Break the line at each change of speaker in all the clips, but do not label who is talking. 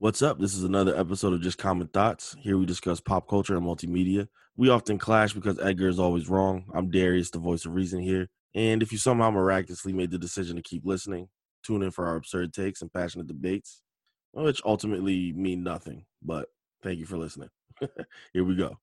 What's up? This is another episode of Just Common Thoughts. Here we discuss pop culture and multimedia. We often clash because Edgar is always wrong. I'm Darius, the voice of reason here. And if you somehow miraculously made the decision to keep listening, tune in for our absurd takes and passionate debates, which ultimately mean nothing. But thank you for listening. Here we go.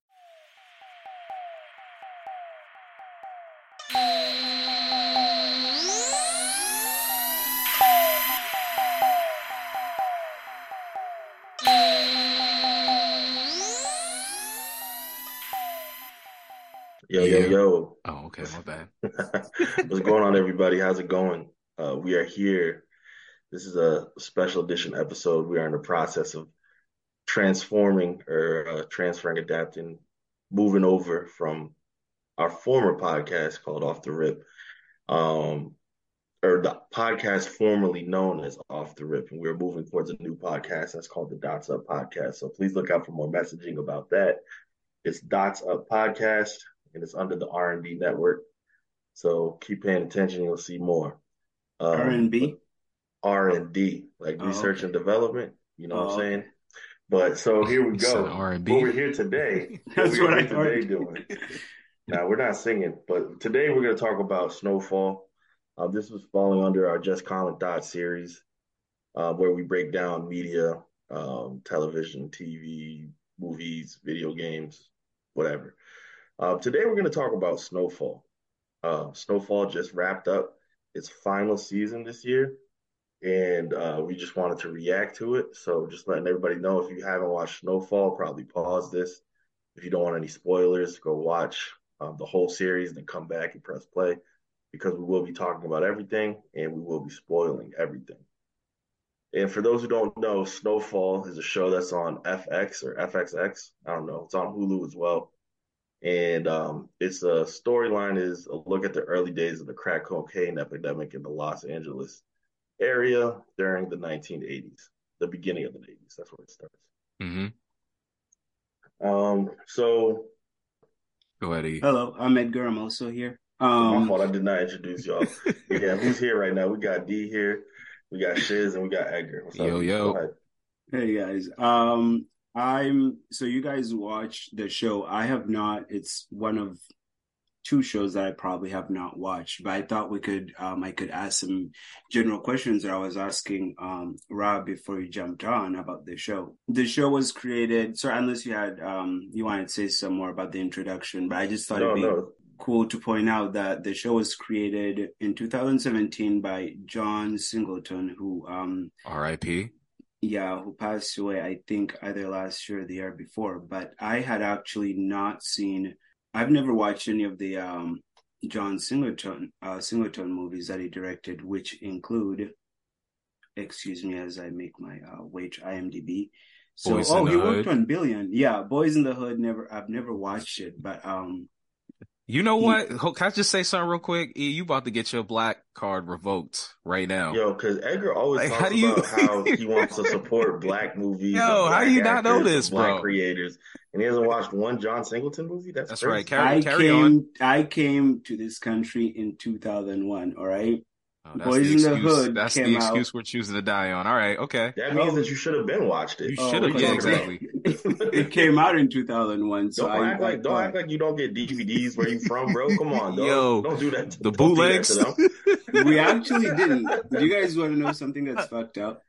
Yo, yo, yo.
Oh, okay, my bad.
What's going on, everybody? How's it going? Uh, we are here. This is a special edition episode. We are in the process of transforming or uh, transferring, adapting, moving over from our former podcast called Off the Rip, um, or the podcast formerly known as Off the Rip. And we're moving towards a new podcast that's called the Dots Up Podcast. So please look out for more messaging about that. It's Dots Up Podcast, and it's under the R&D network. So keep paying attention, you'll see more. Um,
R&B?
R&D, like
Oh,
research
okay.
and development, you know what
Oh,
I'm saying? But so here we go.
R&B?
What we're here today,
That's
we're
what I
here today
heard.
doing. Now we're not singing, but today we're going to talk about Snowfall. Uh, this was falling under our Just Common Thoughts series, uh, where we break down media, um, television, TV, movies, video games, whatever. Uh, today we're going to talk about Snowfall. Uh, Snowfall just wrapped up its final season this year, and uh, we just wanted to react to it. So just letting everybody know if you haven't watched Snowfall, probably pause this. If you don't want any spoilers, go watch um, the whole series, and then come back and press play because we will be talking about everything and we will be spoiling everything. And for those who don't know, Snowfall is a show that's on FX or FXX. I don't know. It's on Hulu as well. And um, its a storyline is a look at the early days of the crack cocaine epidemic in the Los Angeles area during the 1980s, the beginning of the 80s. That's where it starts.
hmm
Um, so
Go ahead, E.
Hello, I'm Edgar. I'm also here.
my
Um,
fault, I did not introduce y'all. Yeah, who's here right now? We got D here, we got Shizz, and we got Edgar. What's?
Yo,
D?
yo.
Hey guys. Um, I'm so you guys watched the show. I have not. It's one of two shows that I probably have not watched, but I thought we could um I could ask some general questions that I was asking um Rob before he jumped on about the show. The show was created, so unless you had um you wanted to say some more about the introduction, but I just thought
No,
it'd be
no.
cool to point out that the show was created in 2017 by John Singleton, who, um,
R.I.P.
yeah, who passed away, I think, either last year or the year before. But I had actually not seen, I've never watched any of the um, John Singleton, uh, Singleton movies that he directed, which include, excuse me as I make my uh, way to IMDb. So,
Boys
oh, he worked
Hood.
on Billion. Yeah, Boyz n the Hood. Never, I've never watched it, but um,
You know what? Ho- Can I just say something real quick? E, you about to get your black card revoked right now.
Yo, because Edgar always
Like,
talks
how do you-
about how he wants to support black movies,
Yo,
and
how
black
you not know this,
and black
bro?
creators, and he hasn't watched one John Singleton movie. That's,
That's
crazy.
right. Carry,
I
carry
came
on.
I came to this country in 2001, all right?
Oh, that's
Boys
the
in the
excuse.
Hood
That's
came
the excuse
out-
we're choosing to die on. All right. Okay.
That means
Oh.
that you should have been watched it.
You
Oh,
should have.
what
Yeah, exactly.
it came out in 2001, so
Don't
I,
act like
I
don't
thought-
act like you don't get DVDs where you from, bro. Come on, dog.
Yo,
don't do that. To,
The
don't do
bootlegs.
we actually didn't. Do you guys want to know something that's fucked up?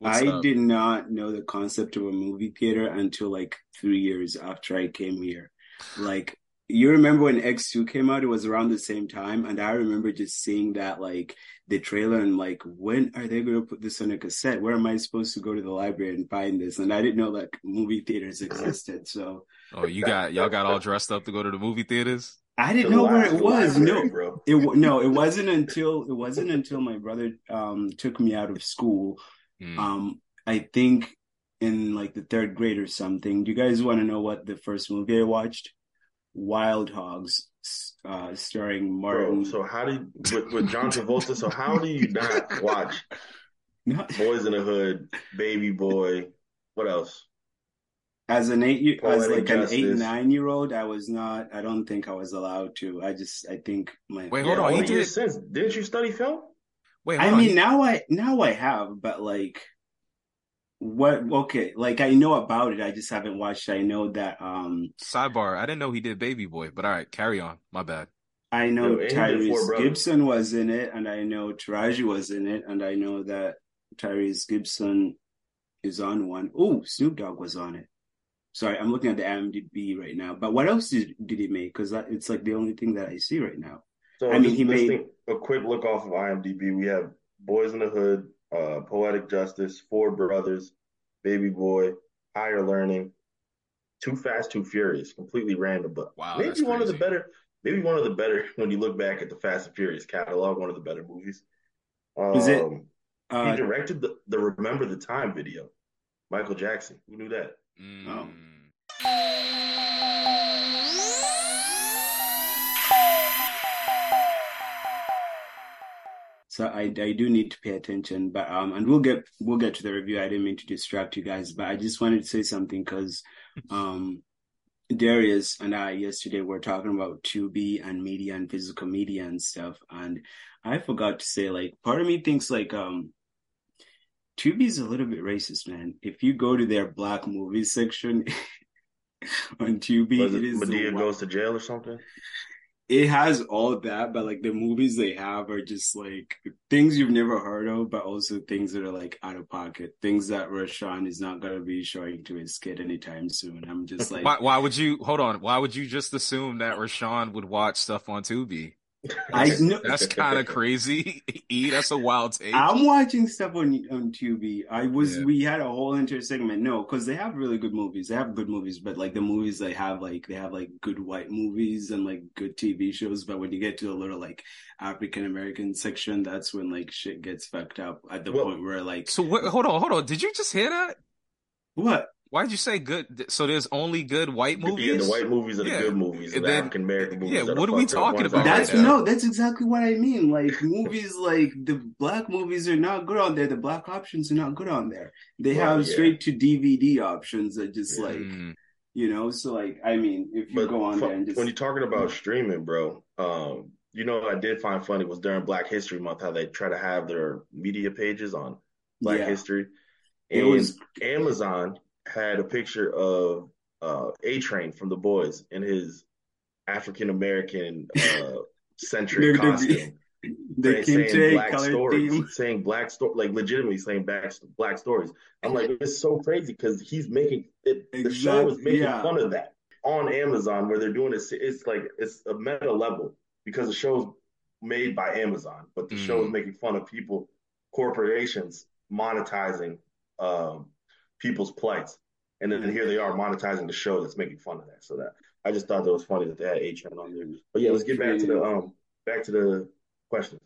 What's
I
up?
did not know the concept of a movie theater until like three years after I came here. Like, you remember when X2 came out? It was around the same time. And I remember just seeing that, like, the trailer and, like, when are they going to put this on a cassette? Where am I supposed to go to the library and find this? And I didn't know, like, movie theaters existed. So
Oh, you got y'all got all dressed up to go to the movie theaters.
I didn't
the
know where it was.
library,
No,
bro.
it no, it wasn't until it wasn't until my brother um took me out of school.
Hmm.
Um, I think in like the third grade or something. Do you guys want to know what the first movie I watched? Wild Hogs, uh, starring
Bro,
Martin.
so how do you, with, with John Travolta? So how do you not watch
No,
Boyz n the Hood, Baby Boy? What else?
as an eight year, as
Poetic
like an eight nine year old, I was not. I don't think I was allowed to. I just, I think my.
Wait,
Yeah,
hold on.
all
He
the
did,
since didn't you study film?
Wait,
I
on.
mean, now I now I have, but like What? Okay, like I know about it. I just haven't watched. I know that. Um,
Sidebar: I didn't know he did Baby Boy, but all right, carry on. My bad.
I know
Yo, and he did Four
Tyrese Gibson was in it, and I know Taraji was in it, and I know that Tyrese Gibson is on one. Oh, Snoop Dogg was on it. Sorry, I'm looking at the IMDb right now. But what else did did he make? Because it's like the only thing that I see right now.
So
I mean,
just
he made-
a quick look off of IMDb. We have Boyz n the Hood, uh, Poetic Justice, Four Brothers, Baby Boy, Higher Learning, Too Fast, Too Furious. Completely random, but
Wow,
maybe
that's
one of the better. Maybe one of the better when you look back at the Fast and Furious catalog. One of the better movies. Um,
Is it-
He
Uh,
directed the, the Remember the Time video. Michael Jackson. Who knew that?
Mm.
So I, I do need to pay attention, but um, and we'll get we'll get to the review. I didn't mean to distract you guys, but I just wanted to say something because um, Darius and I yesterday were talking about Tubi and media and physical media and stuff, and I forgot to say like part of me thinks like um, Tubi is a little bit racist, man. If you go to their black movies section on
Tubi,
it
it
is the Madea
goes to jail or something?
It has all that, but like the movies they have are just like things you've never heard of, but also things that are like out of pocket, things that Rashaan is not going to be showing to his kid anytime soon. I'm just like,
Why, why would you hold on? Why would you just assume that Rashaan would watch stuff on Tubi?
I know
That's kind of crazy. E, that's a wild take.
I'm watching stuff on on Tubi. I was
Yeah.
we had a whole entire segment. No, because they have really good movies. They have good movies, but like the movies they have, like they have like good white movies and like good TV shows. But when you get to a little like African American section, that's when like shit gets fucked up at the
Well,
point where like
So what, hold on, hold on. Did you just hear that?
what?
Why'd you say good? So there's only good white movies.
Yeah, the white movies are the
Yeah.
good movies.
And
The African American movies.
yeah,
are the
what are we talking about
That's
right now?
no, that's exactly what I mean. Like movies, like the black movies are not good on there. The black options are not good on there. They
Well,
have
yeah.
straight to DVD options that just
Yeah.
like
Mm.
you know. So like, I mean, if you
But
go on
fu-
there and just
when you're talking about streaming, bro, um, you know, what I did find funny was during Black History Month how they try to have their media pages on Black
yeah,
History,
it
and
was
Amazon had a picture of uh, A Train from The Boys in his African American uh, centric
the the,
costume.
the
saying, saying black stories,
theme.
saying black story, like legitimately saying black black stories. I'm like, it's so crazy because he's making it. The show is making
yeah.
fun of that on Amazon, where they're doing it. It's like it's a meta level because the show's made by Amazon, but the show is
Mm.
making fun of people, corporations monetizing um, people's plights, and then here they are monetizing the show that's making fun of that. So that I just thought that was funny that they had A Train on there. But yeah, let's get back to the um back to the questions.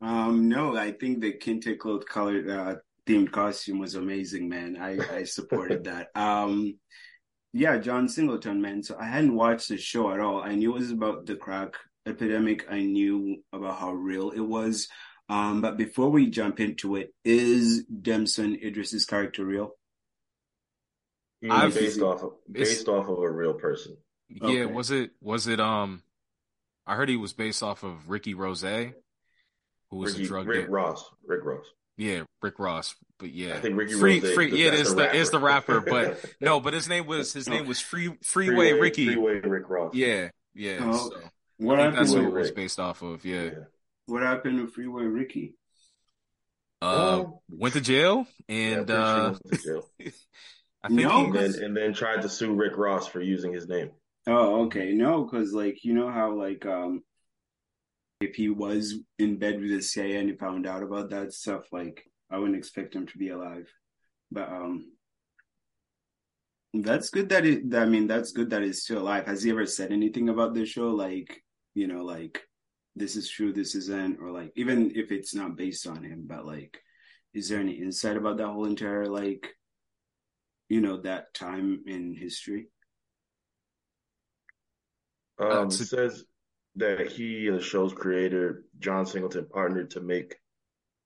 Um, no, I think the Kente cloth colored uh, themed costume was amazing, man. I I supported that. Um, yeah, John Singleton, man. So I hadn't watched the show at all. I knew it was about the crack epidemic. I knew about how real it was. Um, but before we jump into it, is Damson Idris's character real?
He was
I've-
based off of based off of a real person.
Yeah,
Okay.
was it was it um I heard he was based off of Ricky Ross, who was
Ricky,
a drug
Rick
dealer.
Ross. Rick Ross.
Yeah, Rick Ross. But yeah.
I think Ricky
free,
Rose.
free, yeah, it is
the
the is the rapper,
rapper.
but no, but his name was his name was Free Freeway,
Freeway
Ricky.
Freeway Rick Ross.
Yeah, yeah.
Oh,
so
What
I think
happened?
that's who
Freeway
it was
Rick.
based off of. Yeah.
What happened to Freeway Ricky?
Uh, went to jail
yeah,
and
pretty sure
uh,
went to jail.
I think
No,
and then and then tried to sue Rick Ross for using his name.
Oh, okay. No, because like you know how like um if he was in bed with the CIA and he found out about that stuff, like I wouldn't expect him to be alive. But um that's good that it I mean that's good that he's still alive. Has he ever said anything about the show? Like, you know, like this is true, this isn't, or like even if it's not based on him, but like is there any insight about that whole entire like you know, that time in history?
Um,
to-
it says that he and the show's creator John Singleton partnered to make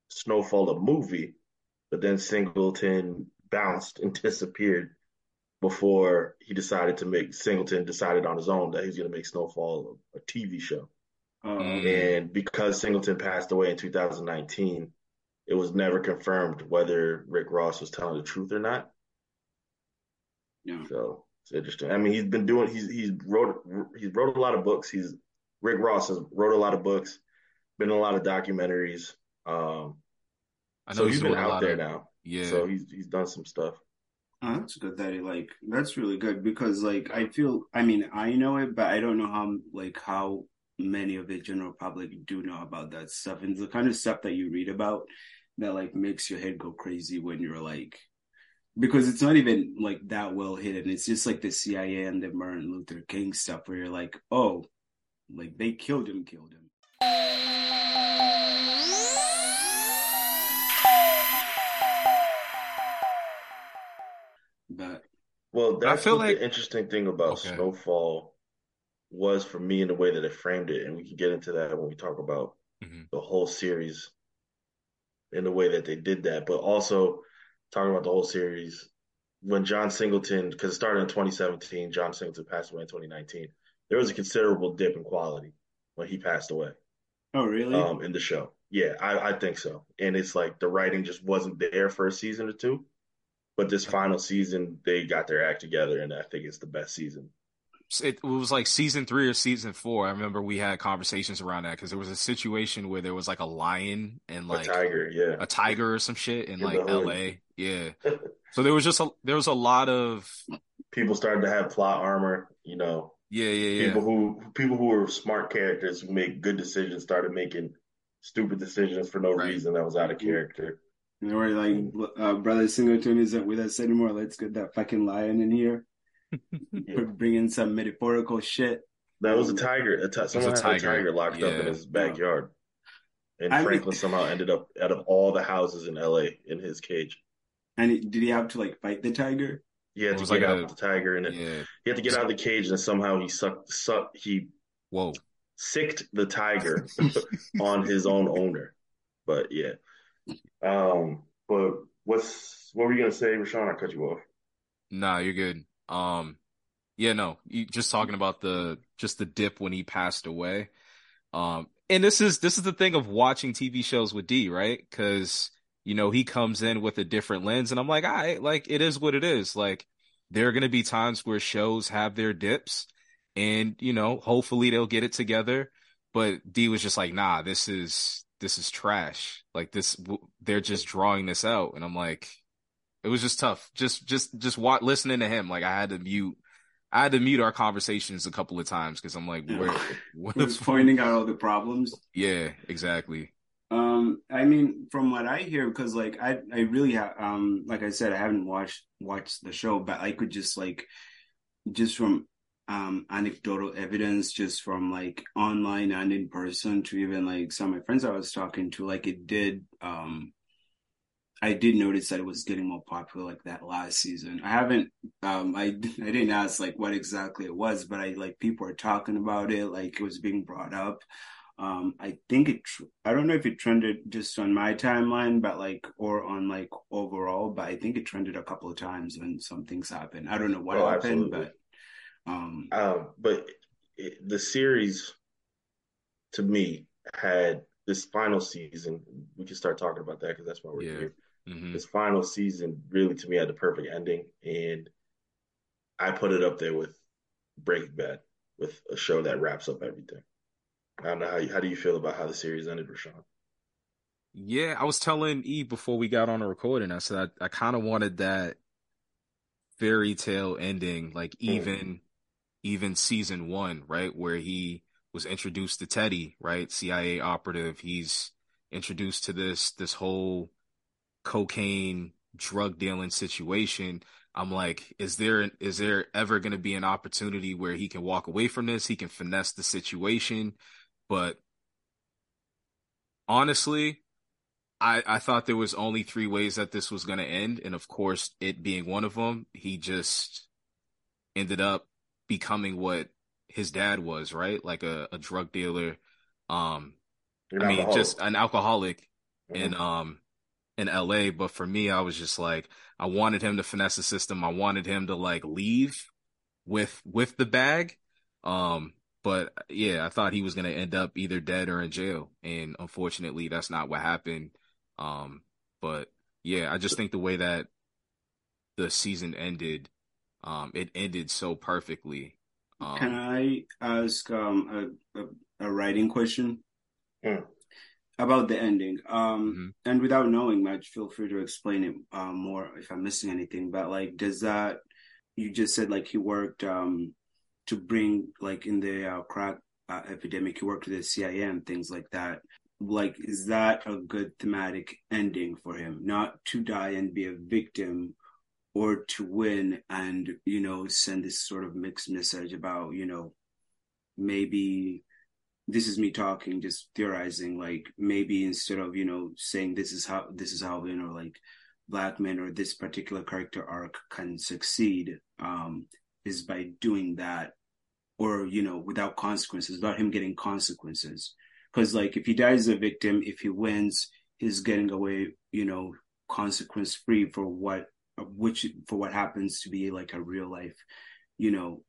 Snowfall a movie, but then Singleton bounced and disappeared before he decided to make Singleton decided on his own that he's going to make Snowfall a, a TV show.
Oh.
And because Singleton passed away in 2019, it was never confirmed whether Rick Ross was telling the truth or not.
Yeah.
So it's interesting. I mean, he's been doing he's he's wrote he's wrote a lot of books. He's Rick Ross has wrote a lot of books, been in a lot of documentaries. Um,
I know
so
he's
he's been out there
of-
now.
Yeah.
So he's he's done some stuff.
Oh, that's good that he like that's really good because like I feel I mean I know it but I don't know how like how many of the general public do know about that stuff and the kind of stuff that you read about that like makes your head go crazy when you're like because it's not even like that well hidden it's just like the CIA and the Martin Luther King stuff where you're like oh like they killed him killed him but
Well,
I
that's
feel like-
the interesting thing about
Okay.
Snowfall was for me in the way that it framed it, and we can get into that when we talk about
Mhm.
the whole series in the way that they did that, but also talking about the whole series when John Singleton, because it started in 2017, John Singleton passed away in 2019. There was a considerable dip in quality when he passed away
oh really
um, in the show. Yeah, I, I think so. And it's like the writing just wasn't there for a season or two. But this final season, they got their act together, and I think it's the best season.
It was like season three or season four. I remember we had conversations around that because there was a situation where there was like a lion and like
a tiger, yeah.
a tiger or some shit in
In
like. LA. Yeah. So there was just a there was a lot of
People started to have plot armor, you know.
yeah yeah yeah
People who people who were smart characters who make good decisions started making stupid decisions for no
Right.
reason that was out of character.
And we're like, uh, brother Singleton isn't with us anymore. Let's get that fucking lion in here.
Yeah.
Bring in some metaphorical shit.
That was a tiger. A ti- someone
a
had
tiger.
a tiger locked up in his backyard. And
I mean-
Franklin somehow ended up out of all the houses in LA in his cage.
And did he have to like fight the tiger?
He had
It
to
was
get
like
out
a-
with the tiger and
yeah.
he had to get out of the cage and somehow he sucked sucked he
Whoa.
sicked the tiger on his own owner. But yeah. Um but what's what were you gonna say, Rashaan? I cut you off.
Nah, you're good. Um, yeah, no, you just talking about the just the dip when he passed away. Um, and this is this is the thing of watching TV shows with D, right? Because you know he comes in with a different lens, and I'm like, I like it is what it is. Like there are gonna be times where shows have their dips, and you know hopefully they'll get it together. But D was just like, nah, this is this is trash. Like this, they're just drawing this out, and I'm like, it was just tough. Just just just what listening to him. Like I had to mute I had to mute our conversations a couple of times because I'm like,
Yeah.
where what
was pointing out all the problems.
Yeah, exactly.
Um, I mean, from what I hear, because like I, I really have, um, like I said, I haven't watched watched the show, but I could just like, just from um anecdotal evidence, just from like online and in person, to even like some of my friends I was talking to, like it did, um, I did notice that it was getting more popular like that last season. I haven't, um, I I didn't ask like what exactly it was, but I like people are talking about it, like it was being brought up. Um, I think it, I don't know if it trended just on my timeline, but like, or on like overall, but I think it trended a couple of times when some things happened. I don't know what
Oh,
happened,
absolutely.
but, um,
Um, but it, the series, to me, had this final season. We can start talking about that because that's why we're
Yeah.
here.
Hmm
This final season really, to me, had the perfect ending, and I put it up there with Breaking Bad, with a show that wraps up everything. I don't know how you, how do you feel about how the series ended, Rashaan?
Yeah, I was telling E before we got on a recording. I said I, I kind of wanted that fairy tale ending, like even even season one, right, where he was introduced to Teddy, right, CIA operative. He's introduced to this this whole cocaine drug dealing situation. I'm like, is there is there ever going to be an opportunity where he can walk away from this? He can finesse the situation, but honestly, I I thought there was only three ways that this was going to end, and of course, it being one of them, he just ended up becoming what his dad was, right? Like a, a drug dealer. Um,
You're
I mean,
the
just an alcoholic
Mhm.
in um in LA. But for me, I was just like, I wanted him to finesse the system. I wanted him to like leave with with the bag. Um, but yeah, I thought he was gonna end up either dead or in jail, and unfortunately, that's not what happened. Um, but yeah, I just think the way that the season ended, um, it ended so perfectly. Um,
Can I ask um, a, a, a writing question
Mm.
About the ending? Um,
Mhm.
and without knowing much, feel free to explain it uh, more if I'm missing anything. But like, does that you just said like he worked um, to bring like in the uh, crack uh, epidemic, he worked with the CIA and things like that. Like, is that a good thematic ending for him? Not to die and be a victim, or to win and you know send this sort of mixed message about you know maybe this is me talking just theorizing like maybe instead of you know saying this is how this is how you know like black men or this particular character arc can succeed um is by doing that or you know without consequences without him getting consequences. Because like if he dies a victim if he wins he's getting away you know consequence free for what which for what happens to be like a real life you know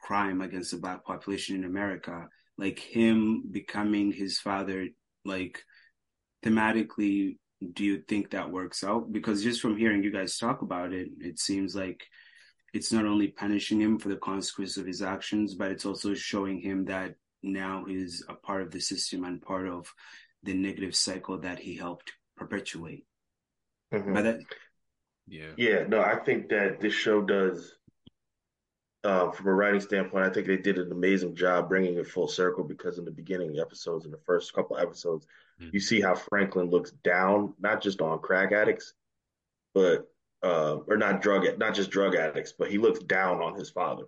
crime against the black population in america like him becoming his father like thematically do you think that works out because just from hearing you guys talk about it it seems like it's not only punishing him for the consequence of his actions but it's also showing him that now he's a part of the system and part of the negative cycle that he helped perpetuate
Mhm.
but that
yeah.
Yeah, no, I think that this show does, uh, from a writing standpoint, I think they did an amazing job bringing it full circle because in the beginning episodes, in the first couple episodes,
Mhm.
you see how Franklin looks down, not just on crack addicts, but uh, or not drug, not just drug addicts, but he looks down on his father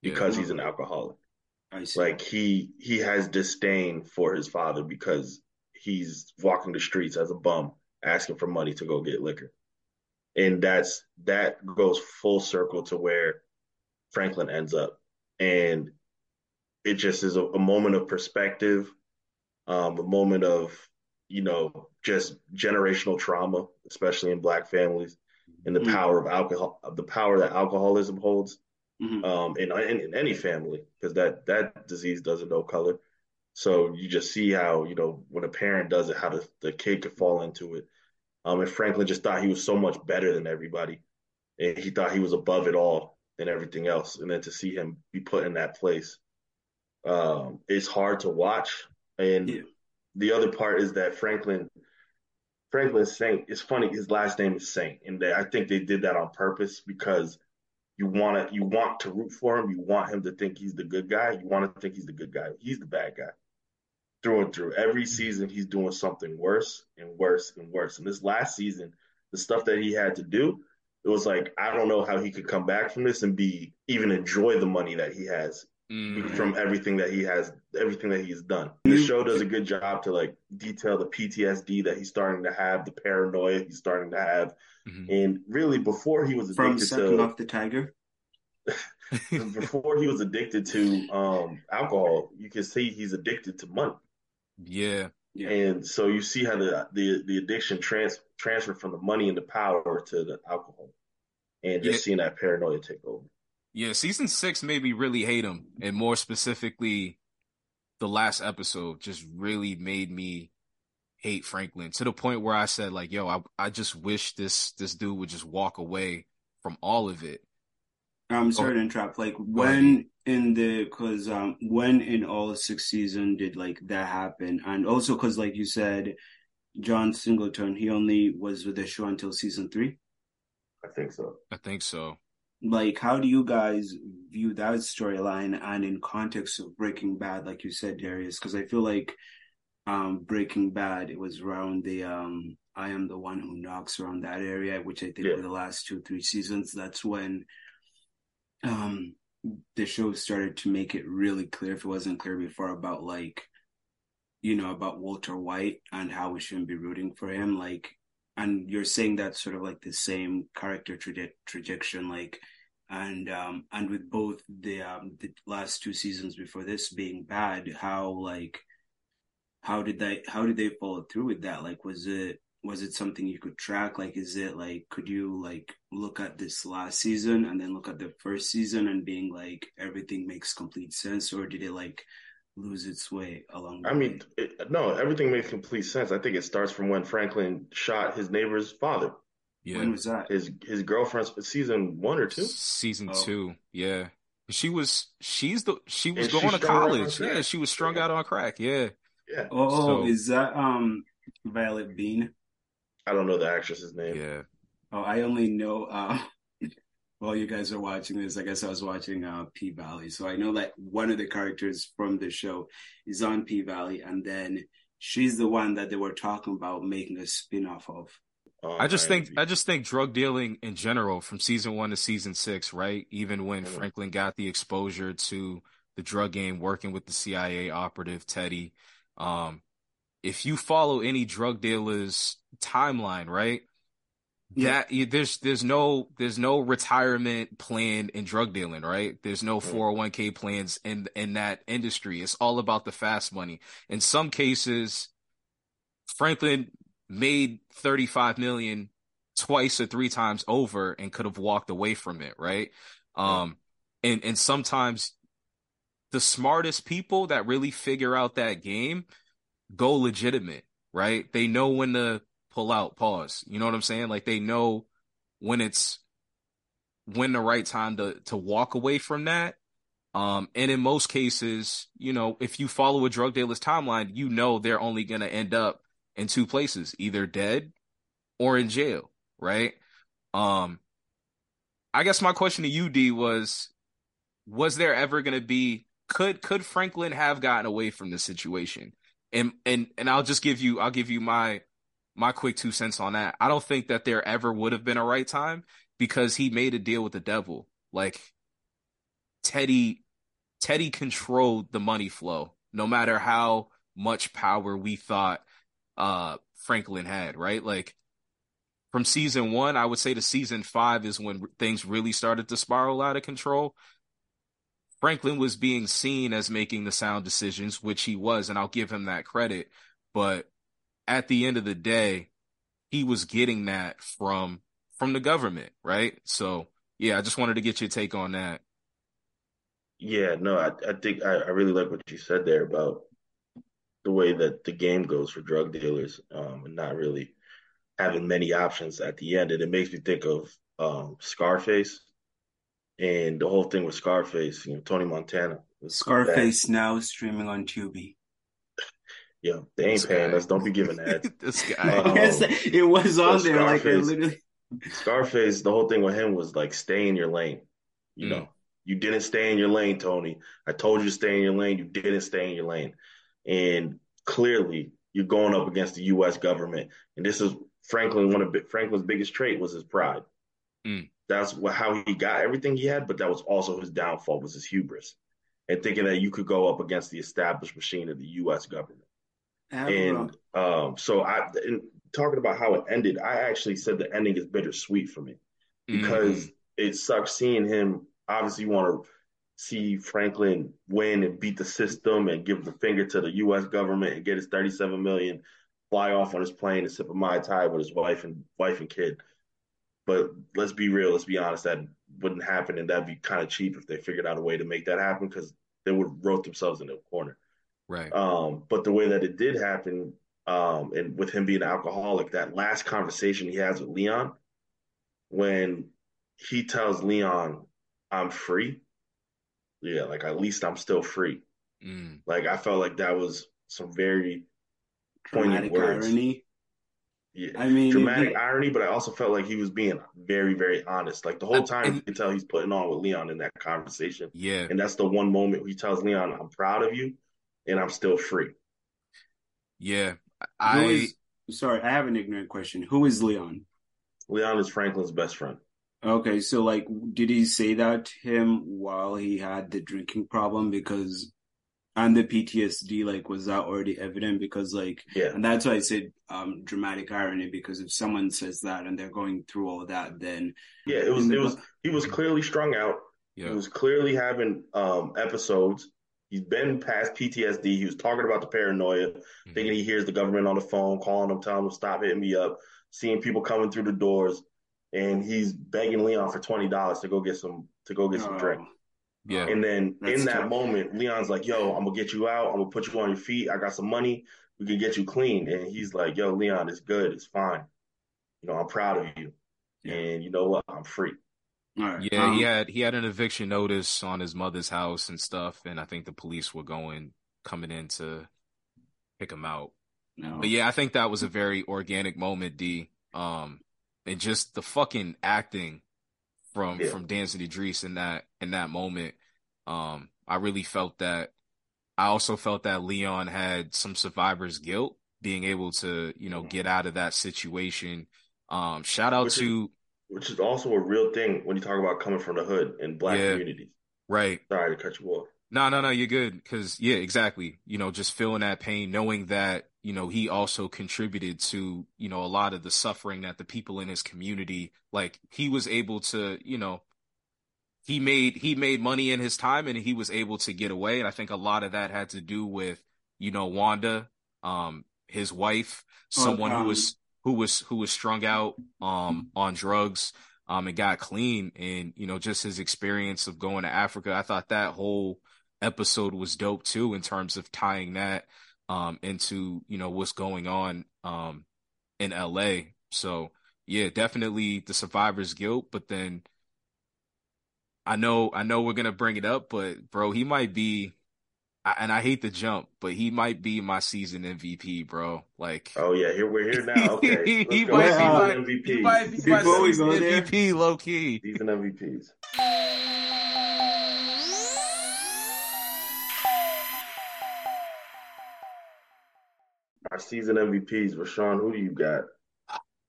Yeah.
because he's an alcoholic.
i see
Like he he has disdain for his father because he's walking the streets as a bum, asking for money to go get liquor. And that's that goes full circle to where Franklin ends up. And it just is a, a moment of perspective, um, a moment of, you know, just generational trauma, especially in black families, and the
Mhm.
power of alcohol, the power that alcoholism holds
Mhm.
um, in, in in any family because that that disease doesn't know color. So you just see how you know when a parent does it, how the, the kid could fall into it. Um, and Franklin just thought he was so much better than everybody, and he thought he was above it all and everything else. And then to see him be put in that place, um, it's hard to watch. And
Yeah.
the other part is that Franklin Franklin Saint. It's funny his last name is Saint, and they, I think they did that on purpose because you want to you want to root for him. You want him to think he's the good guy. You want to think he's the good guy. He's the bad guy through and through. Every season he's doing something worse and worse and worse. And this last season, the stuff that he had to do, it was like I don't know how he could come back from this and be even enjoy the money that he has
Mhm.
from everything that he has, everything that he's done. The show does a good job to like detail the PTSD that he's starting to have, the paranoia he's starting to have,
Mhm.
and really before he was
from
addicted
sucking
to
off the tiger
before he was addicted to um alcohol, you can see he's addicted to money.
yeah.
Yeah
And so you see how the the, the addiction trans transferred from the money and the power to the alcohol. And just
Yeah.
seeing that paranoia take over.
Yeah, season six made me really hate him, and more specifically, the last episode just really made me hate Franklin to the point where I said, like, "Yo, I I just wish this this dude would just walk away from all of it."
I'm sorry
Oh.
to interrupt. Like when in the because um when in all six season did like that happen, and also because like you said, John Singleton he only was with the show until season three.
I think so.
I think so.
Like, how do you guys view that storyline and in context of Breaking Bad, like you said, Darius? Because I feel like um Breaking Bad it was around the um I am the one who knocks around that area, which I think
Yeah.
were the last two three seasons. That's when um the show started to make it really clear if it wasn't clear before about like you know about Walter White and how we shouldn't be rooting for him like and you're saying that sort of like the same character traje- trajectory like and um and with both the um the last two seasons before this being bad how like how did they how did they follow through with that? Like was it was it something you could track like is it like could you like look at this last season and then look at the first season and being like everything makes complete sense or did it like lose its way along the
I mean, it, no, everything makes complete sense. I think it starts from when Franklin shot his neighbor's father.
Yeah.
When was that?
His his girlfriend's season one or two.
Season
Oh.
two. Yeah. She was she's the she was
And
going to
strung out on
college. Yeah, she was strung
Yeah.
out on crack. Yeah.
Yeah,
Oh,
So-
is that um Violet Bean?
I don't know the actress's name.
Yeah.
Oh, I only know uh while you guys are watching this, I guess I was watching uh P Valley. So I know that one of the characters from the show is on P Valley and then she's the one that they were talking about making a spin-off of.
on
I just think
IMDb.
I just think drug dealing in general from season one to season six, right? Even when
Mhm.
Franklin got the exposure to the drug game working with the CIA operative Teddy. Um, if you follow any drug dealer's timeline, right?
Yeah.
That there's there's no there's no retirement plan in drug dealing, right? There's no
Mhm.
401k plans in in that industry. It's all about the fast money. In some cases, Franklin made 35 million twice or three times over and could have walked away from it, right? Um, and, and sometimes the smartest people that really figure out that game go legitimate, right? They know when to pull out, pause. You know what I'm saying? Like they know when it's when the right time to to walk away from that. Um, and in most cases, you know, if you follow a drug dealer's timeline, you know they're only gonna end up in two places, either dead or in jail, right? Um, I guess my question to you, D, was was there ever to be could could Franklin have gotten away from the situation? And and and I'll just give you I'll give you my my quick two cents on that. I don't think that there ever would have been a right time because he made a deal with the devil. Like Teddy Teddy controlled the money flow, no matter how much power we thought uh Franklin had, right? Like from season one, I would say to season five is when things really started to spiral out of control. Franklin was being seen as making the sound decisions, which he was, and I'll give him that credit. But at the end of the day, he was getting that from from the government, right? So yeah, I just wanted to get your take on that.
Yeah, no, I, I think I, I really like what you said there about the way that the game goes for drug dealers, um, and not really having many options at the end. And it makes me think of um, Scarface and the whole thing with Scarface, you know, Tony Montana. was bad.
Scarface now streaming on Tubi.
Yeah, they ain't
This
paying
guy.
us. Don't be giving ads.
this guy.
Um,
yes, it was on
so
there. Like literally.
Scarface, the whole thing with him was like stay in your lane. You
Mm.
know, you didn't stay in your lane, Tony. I told you to stay in your lane. You didn't stay in your lane. And clearly, you're going up against the U.S. government. And this is Franklin. One of Franklin's biggest trait was his pride.
Mm.
That's what, how he got everything he had, but that was also his downfall was his hubris and thinking that you could go up against the established machine of the U.S. government.
Uh,
And um, so I, in talking about how it ended, I actually said the ending is bittersweet for me because
Mhm.
it sucks seeing him. Obviously, you want to see Franklin win and beat the system and give the finger to the U.S. government and get his 37 million, fly off on his plane and sip a mai tai with his wife and wife and kid. But let's be real. Let's be honest. That wouldn't happen, and that'd be kind of cheap if they figured out a way to make that happen because they would have wrote themselves into a corner.
right.
Um, but the way that it did happen, um, and with him being an alcoholic, that last conversation he has with Leon, when he tells Leon, "I'm free," yeah, like at least I'm still free.
Mm.
Like I felt like that was some very poignant
dramatic
words.
irony.
Yeah,
I mean,
dramatic
it-
irony, but I also felt like he was being very, very honest. Like the whole
And-
time,
and-
you can tell he's putting on with Leon in that conversation,
Yeah.
and that's the one moment he tells Leon, "I'm proud of you, and I'm still free."
Yeah. I
is- sorry, I have an ignorant question. Who is Leon?
Leon is Franklin's best friend.
Okay, so like, did he say that to him while he had the drinking problem? Because and the PTSD, like, was that already evident? Because like,
Yeah.
and that's why I said um dramatic irony. Because if someone says that and they're going through all that, then
Yeah, it was
the
it was he was clearly strung out. He was clearly having um episodes. He's been past PTSD. He was talking about the paranoia,
Mm-hmm.
thinking he hears the government on the phone, calling him, telling him stop hitting me up, seeing people coming through the doors, and he's begging Leon for twenty dollars to go get some to go get some
Oh,
drink.
Yeah.
And then
That's
in that
tough.
moment, Leon's like, "Yo, I'm gonna get you out. I'm gonna put you on your feet. I got some money. We can get you clean." And he's like, "Yo, Leon, it's good. It's fine. You know, I'm proud of you.
Yeah.
And you know what? I'm free."
All right.
Yeah, he
Um,
had he had an eviction notice on his mother's house and stuff, and I think the police were going coming in to pick him out.
no.
But yeah, I think that was a very organic moment, D. Um, and just the fucking acting from
Yeah.
from Damson Idris in that in that moment. Um, I really felt that. I also felt that Leon had some survivor's guilt, being able to you know get out of that situation. Um, shout out
Which is-
to
Which is also a real thing when you talk about coming from the hood in black
Yeah.
communities.
right.
Sorry to cut you off.
No, no, no, you're good. Cause yeah, exactly. You know, just feeling that pain, knowing that, you know, he also contributed to, you know, a lot of the suffering that the people in his community, like he was able to, you know, he made, he made money in his time and he was able to get away. And I think a lot of that had to do with, you know, Wanda, um, his wife,
Oh,
someone who
um,
was, who was, who was strung out, um, on drugs, um, and got clean and, you know, just his experience of going to Africa. I thought that whole, episode was dope too in terms of tying that um into you know what's going on um in LA. So yeah, definitely the survivor's guilt, but then I know I know we're gonna bring it up, but bro, he might be and I hate the jump, but he might be my season MVP, bro. Like
Oh yeah, here we're here now. Okay,
he
let's
might, he
Uh,
might,
MVP.
he might be my
Before
season MVP, low key.
Season MVPs. Our season MVPs, Rashaan, who do you got?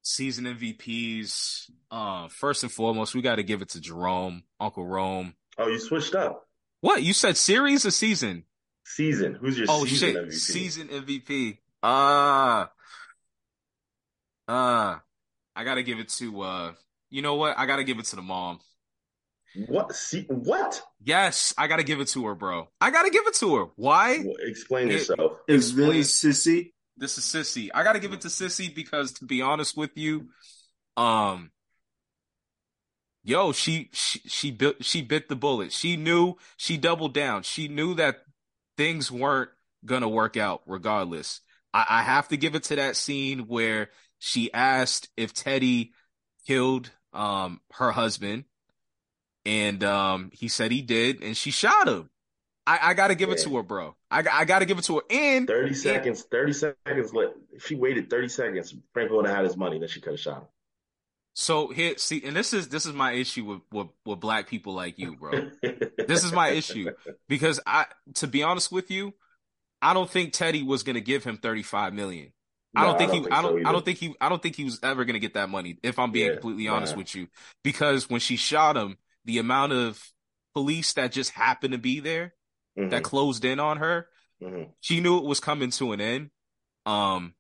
season MVPs. Uh, first and foremost, we got to give it to Jerome, Uncle Rome.
Oh, you switched up.
What you said? Series or season?
Season. Who's your
Oh
season
shit,
MVP?
season MVP. Ah, uh, I gotta give it to. uh You know what? I gotta give it to the mom.
What? See, what?
Yes, I gotta give it to her, bro. I gotta give it to her. Why?
Well, explain
It-
yourself.
Is
Explain-
this Cissy?
This is Cissy. I gotta give it to Cissy because, to be honest with you, um, yo, she she she bit she bit the bullet. She knew she doubled down. She knew that things weren't gonna work out regardless. I, I have to give it to that scene where she asked if Teddy killed um her husband, and um he said he did, and she shot him. I, I gotta give it to her, bro. I, I gotta give it to her. And
30 seconds, 30 seconds. Let, if she waited 30 seconds, Frank would have had his money, then she could have shot him.
So here, see, and this is this is my issue with with, with black people like you, bro. This is my issue because I, to be honest with you, I don't think Teddy was gonna give him thirty five million. I don't think he, I don't, I don't think he, I don't think he was ever gonna get that money. If I'm being
Yeah,
completely honest
nah.
with you, because when she shot him, the amount of police that just happened to be there
Mhm,
that closed in on her,
mhm.
she knew it was coming to an end. Um,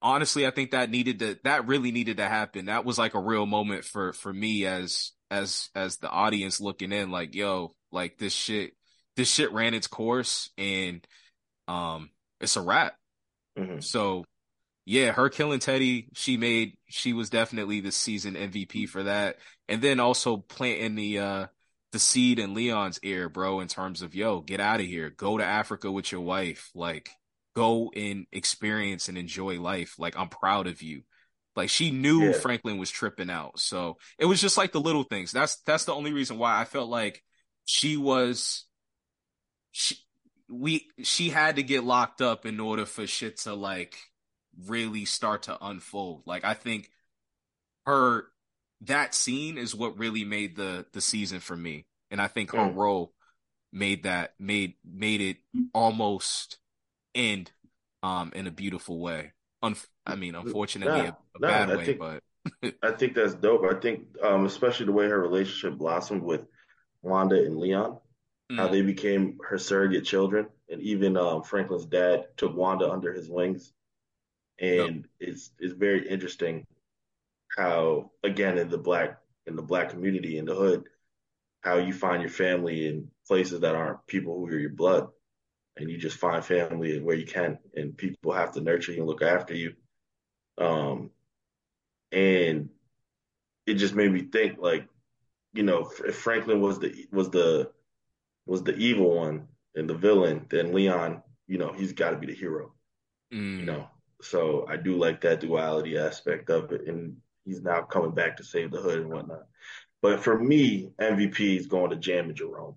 honestly, I think that needed to, that really needed to happen. That was like a real moment for, for me as, as, as the audience looking in, like, yo, like this shit, this shit ran its course and, um, it's a wrap.
Mhm.
So yeah, her killing Teddy, she made, she was definitely the season MVP for that. And then also planting the, uh, the seed in Leon's ear, bro, in terms of, yo, get out of here. Go to Africa with your wife. Like, go and experience and enjoy life. Like, I'm proud of you. Like, she knew
Yeah.
Franklin was tripping out. So it was just like the little things. That's, that's the only reason why I felt like she was, she, we, she had to get locked up in order for shit to like really start to unfold. Like, I think her, that scene is what really made the the season for me. And i think her role made that made made it almost end um in a beautiful way. Unf- i mean unfortunately
Nah,
a, a
nah,
bad
I
way
think-
but
I think that's dope. I think, um, especially the way her relationship blossomed with Wanda and Leon, how
Mm,
they became her surrogate children, and even um, Franklin's dad took Wanda under his wings, and it's it's very interesting how again in the black in the black community in the hood, how you find your family in places that aren't people who are your blood, and you just find family where you can, and people have to nurture you and look after you. Um, and it just made me think like, you know, if Franklin was the was the was the evil one and the villain, then Leon, you know, he's got to be the hero.
Mm.
You know, so I do like that duality aspect of it, and he's now coming back to save the hood and whatnot. But for me, MVP is going to Jam and Jerome.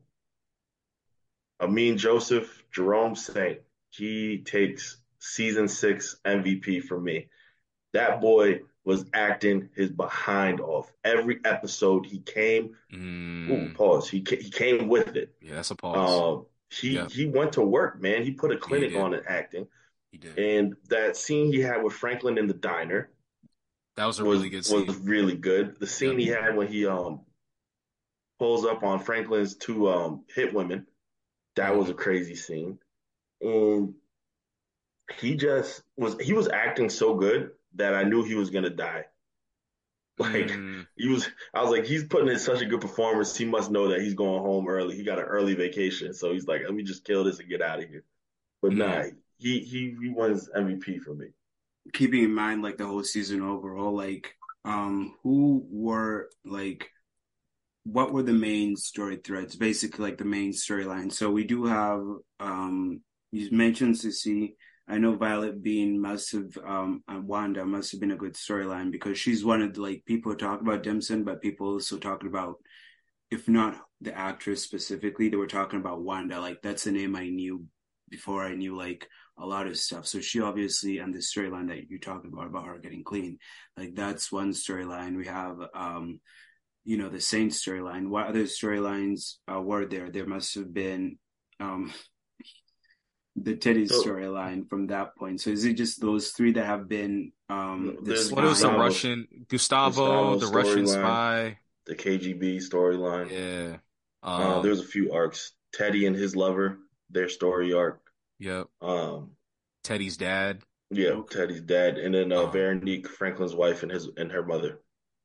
Amin Joseph, Jerome Saint, he takes season six MVP for me. That boy was acting his behind off. Every episode he came,
Mm.
ooh, pause. He he came with it.
Yeah, that's a pause.
Um, he
Yeah.
he went to work, man. He put a clinic on in acting,
he did.
and that scene he had with Franklin in the diner
that was a
was
really good scene.
was really good. The scene he had when he um pulls up on Franklin's two um hit women, that was a crazy scene, and he just was he was acting so good that I knew he was gonna die. Like
Mm.
he was, I was like, he's putting in such a good performance. He must know that he's going home early. He got an early vacation, so he's like, let me just kill this and get out of here. But nah,
Mhm.
he he he wins MVP for me.
Keeping in mind like the whole season overall, like um who were like what were the main story threads? Basically like the main storyline. So we do have um you mentioned Cissy. I know Violet Bean must have um Wanda must have been a good storyline because she's one of the like people talk about Damson, but people also talking about if not the actress specifically, they were talking about Wanda. Like that's the name I knew before I knew like a lot of stuff. So she obviously and the storyline that you're talking about about her getting clean, like that's one storyline. We have um, you know, the Saint storyline. What other storylines uh, were there? There must have been um the Teddy
So-
storyline from that point. So is it just those three that have been um the
There's
What was the Russian Gustavo,
Gustavo
the Russian
storyline.
spy?
The KGB storyline.
Yeah.
Uh,
Um,
there was a few arcs. Teddy and his lover, their story arc.
Yep.
Um,
Teddy's dad.
yeah,
Okay.
Teddy's dad, and then uh,
Uh-huh.
Veronique Franklin's wife and his and her mother.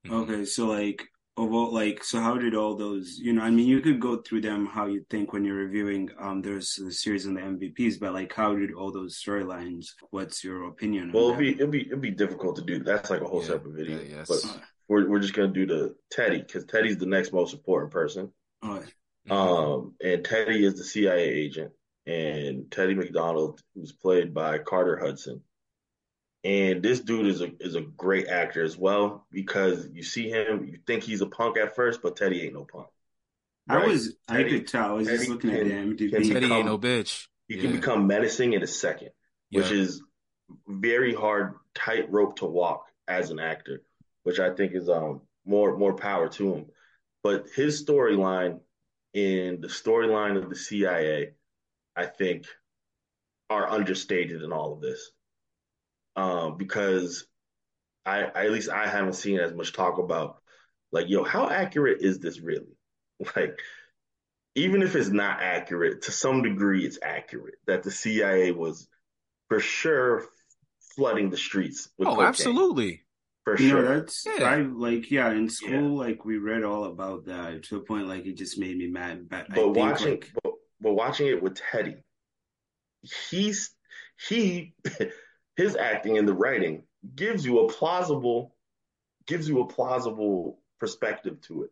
Okay, so like overall, like so, how did all those? You know, I mean, you could go through them how you think when you're reviewing. Um, there's the series and the MVPs, but like, how did all those storylines? What's your opinion?
Well,
on
it'd be it'd be it'd be difficult to do. That's like a whole
Yeah,
separate video.
yeah, yes.
But we're we're just gonna do the Teddy because Teddy's the next most important person.
Oh,
Mhm.
Um, and Teddy is the CIA agent, and Teddy McDonald, who's played by Carter Hudson. And this dude is a is a great actor as well because you see him, you think he's a punk at first, but Teddy ain't no punk.
I
Right?
was, I could tell. I was just
Teddy
looking at the
can-
MDB.
can
Teddy
become-
ain't no bitch.
He
Yeah.
can become menacing in a second, which
Yeah.
is very hard tightrope to walk as an actor, which I think is um more more power to him. But his storyline in the storyline of the CIA, I think, are understated in all of this. Um, because I, I at least I haven't seen as much talk about like, yo, how accurate is this really? Like, even if it's not accurate, to some degree, it's accurate that the CIA was for sure flooding the streets with
Oh,
cocaine.
absolutely.
For
You know,
sure.
that's
Yeah.
I like yeah. In school,
Yeah.
like we read all about that to a point like it just made me mad. But, I
But
think
watching,
like
but, but watching it with Teddy, he's he his acting and the writing gives you a plausible gives you a plausible perspective to it.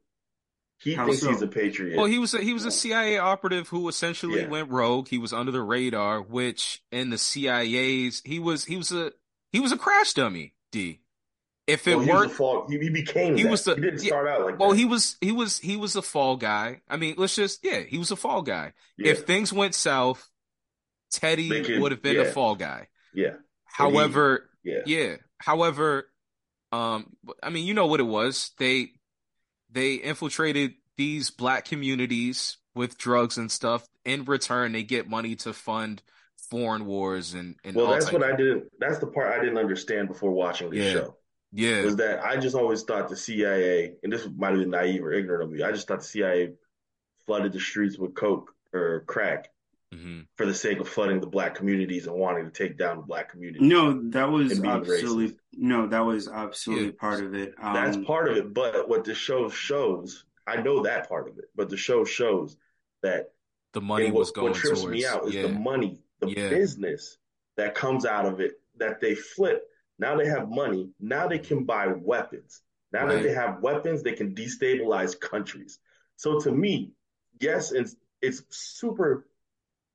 He
How
thinks
so?
he's a patriot.
Well, he was a, he was a CIA operative who essentially
Yeah.
went rogue. He was under the radar, which in the CIA's he was he was a he was a crash dummy. D. If it
Well, he
worked,
fall, he, he became
He
that.
was the-
he didn't
yeah,
start out like
well,
that.
he was he was he was a fall guy. I mean, let's just yeah, he was a fall guy.
yeah,
If things went south, Teddy would have been
yeah.
a fall guy.
yeah,
However,
yeah.
yeah. However, um, I mean, you know what it was. They they infiltrated these black communities with drugs and stuff. In return, they get money to fund foreign wars and and
Well, that's what I didn't. That's the part I didn't understand before watching this
Yeah.
show.
Yeah
Was that I just always thought the CIA, and this might have been naive or ignorant of me. I just thought the CIA flooded the streets with coke or crack
hmm
for the sake of flooding the black communities and wanting to take down the black community.
no, that was absolutely
racist.
no, that was absolutely
Yeah.
part of it. Um,
That's part of it. But what the show shows, I know that part of it. But the show shows that
the money
what,
was going
what trips
towards
me out is
yeah
the money, the
Yeah.
business that comes out of it that they flip. Now they have money. Now they can buy weapons. Now
Right.
that they have weapons, they can destabilize countries. So to me, yes, and it's super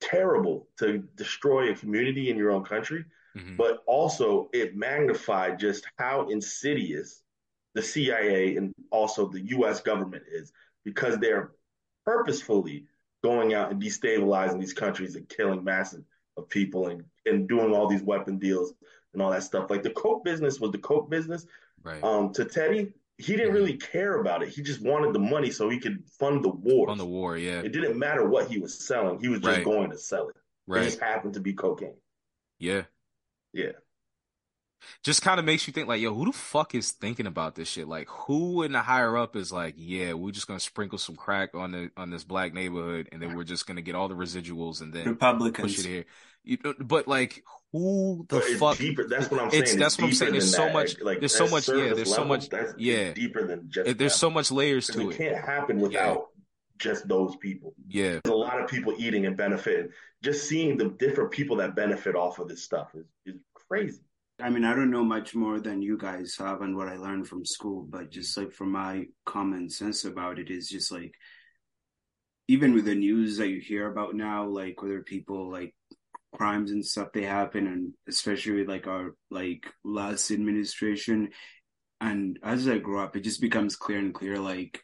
terrible to destroy a community in your own country, mm-hmm. but also it magnified just how insidious the CIA and also the US government is because they're purposefully going out and destabilizing these countries and killing masses of people and, and doing all these weapon deals and all that stuff. Like the Coke business was the Coke business.
Right.
Um, to Teddy, he didn't really care about it. He just wanted the money so he could fund the war.
Fund the war, yeah.
It didn't matter what he was selling. He was just right. going to sell it. Right. It just happened to be cocaine.
Yeah.
Yeah
just kind of makes you think like, yo, who the fuck is thinking about this shit? Like, who in the higher up is like, yeah, we're just gonna sprinkle some crack on the on this black neighborhood, and then we're just gonna get all the residuals and then
Republicans
push it here. You know, but like, who the fuck?
Deeper. That's what I'm saying.
It's, that's what I'm saying. There's so that. much. Like, there's so much. Yeah. There's so much. yeah.
Deeper than just.
There's so much layers to
it. It can't happen without. Yeah. Just those people.
Yeah.
There's a lot of people eating and benefiting. Just seeing the different people that benefit off of this stuff is, is crazy.
I mean, I don't know much more than you guys have and what I learned from school, but just like from my common sense about it is just like, even with the news that you hear about now, like whether people like crimes and stuff they happen, and especially like our like last administration, and as I grow up, it just becomes clear and clear. Like,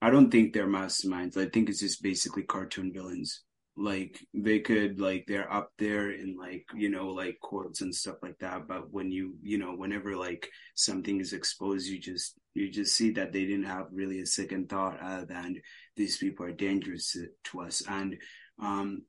I don't think they're masterminds. I think it's just basically cartoon villains like they could like they're up there in like you know like courts and stuff like that but when you you know whenever like something is exposed you just you just see that they didn't have really a second thought other than these people are dangerous to, to us. And um